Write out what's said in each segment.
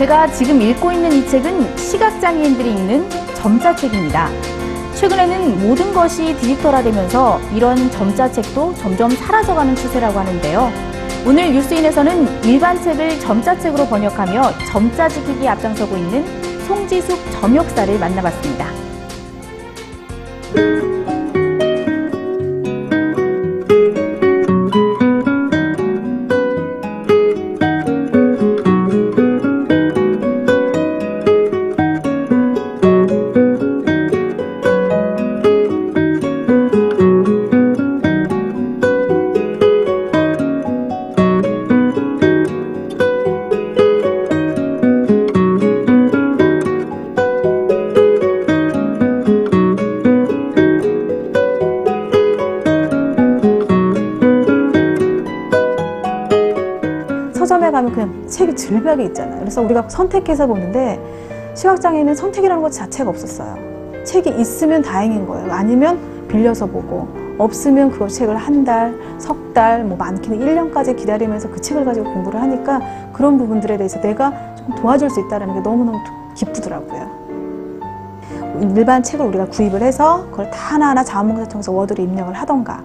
제가 지금 읽고 있는 이 책은 시각장애인들이 읽는 점자책입니다. 최근에는 모든 것이 디지털화되면서 이런 점자책도 점점 사라져가는 추세라고 하는데요. 오늘 뉴스인에서는 일반 책을 점자책으로 번역하며 점자 지키기 앞장서고 있는 송지숙 점역사를 만나봤습니다. 가면 그냥 책이 질벽이 있잖아요. 그래서 우리가 선택해서 보는데 시각장애인은 선택이라는 것 자체가 없었어요. 책이 있으면 다행인 거예요. 아니면 빌려서 보고 없으면 그 책을 한 달, 석 달, 뭐 많게는 1년까지 기다리면서 그 책을 가지고 공부를 하니까 그런 부분들에 대해서 내가 조금 도와줄 수 있다는 게 너무너무 기쁘더라고요. 일반 책을 우리가 구입을 해서 그걸 다 하나하나 자원봉사 통해서 워드로 입력을 하던가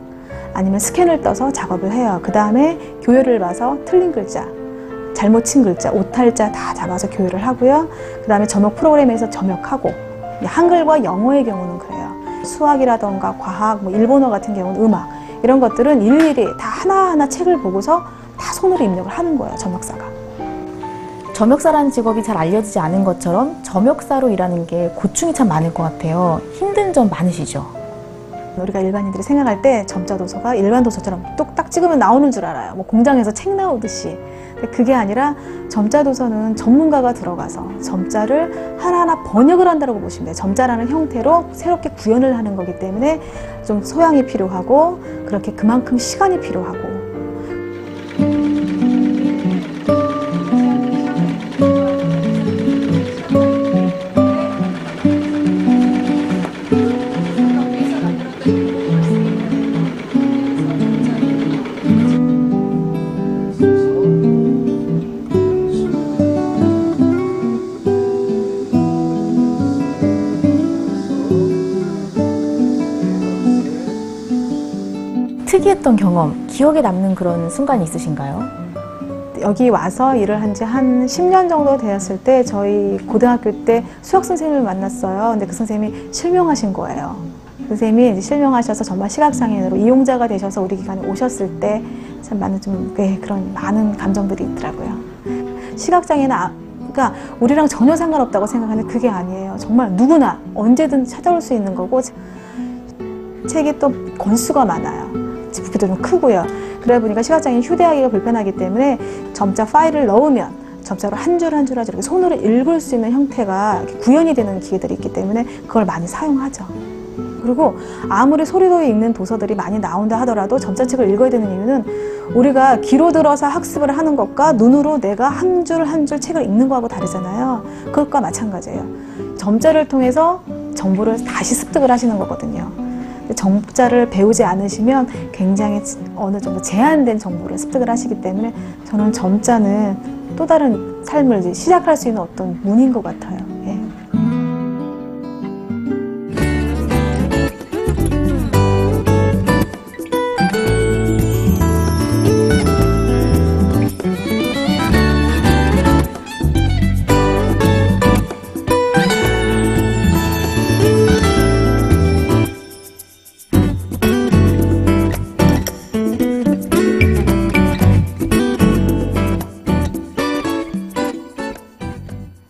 아니면 스캔을 떠서 작업을 해요. 그 다음에 교열을 봐서 틀린 글자, 잘못 친 글자, 오탈자 다 잡아서 교열을 하고요. 그 다음에 점역 프로그램에서 점역하고 한글과 영어의 경우는 그래요. 수학이라던가 과학, 뭐 일본어 같은 경우는 음악 이런 것들은 일일이 다 하나하나 책을 보고서 다 손으로 입력을 하는 거예요. 점역사가. 점역사라는 직업이 잘 알려지지 않은 것처럼 점역사로 일하는 게 고충이 참 많을 것 같아요. 힘든 점 많으시죠? 우리가 일반인들이 생각할 때 점자 도서가 일반 도서처럼 뚝딱 찍으면 나오는 줄 알아요. 뭐 공장에서 책 나오듯이. 그게 아니라 점자 도서는 전문가가 들어가서 점자를 하나하나 번역을 한다고 보시면 돼요. 점자라는 형태로 새롭게 구현을 하는 거기 때문에 좀 소양이 필요하고 그렇게 그만큼 시간이 필요하고 특이했던 경험, 기억에 남는 그런 순간이 있으신가요? 여기 와서 일을 한 지 한 10년 정도 되었을 때 저희 고등학교 때 수학 선생님을 만났어요. 근데 그 선생님이 실명하신 거예요. 선생님이 이제 실명하셔서 정말 시각장애인으로 이용자가 되셔서 우리 기관에 오셨을 때 참 많은 좀 네, 그런 많은 감정들이 있더라고요. 시각장애는 아, 그러니까 우리랑 전혀 상관없다고 생각하는데 그게 아니에요. 정말 누구나 언제든 찾아올 수 있는 거고 책이 또 권수가 많아요. 부피도 좀 크고요. 그러다 보니까 시각장애인 휴대하기가 불편하기 때문에 점자 파일을 넣으면 점자로 한 줄 한 줄 한줄 이렇게 손으로 읽을 수 있는 형태가 구현이 되는 기계들이 있기 때문에 그걸 많이 사용하죠. 그리고 아무리 소리로 읽는 도서들이 많이 나온다 하더라도 점자책을 읽어야 되는 이유는 우리가 귀로 들어서 학습을 하는 것과 눈으로 내가 한 줄 한 줄 책을 읽는 거하고 다르잖아요. 그것과 마찬가지예요. 점자를 통해서 정보를 다시 습득을 하시는 거거든요. 정자를 배우지 않으시면 굉장히 어느 정도 제한된 정보를 습득을 하시기 때문에 저는 점자는 또 다른 삶을 시작할 수 있는 어떤 문인 것 같아요.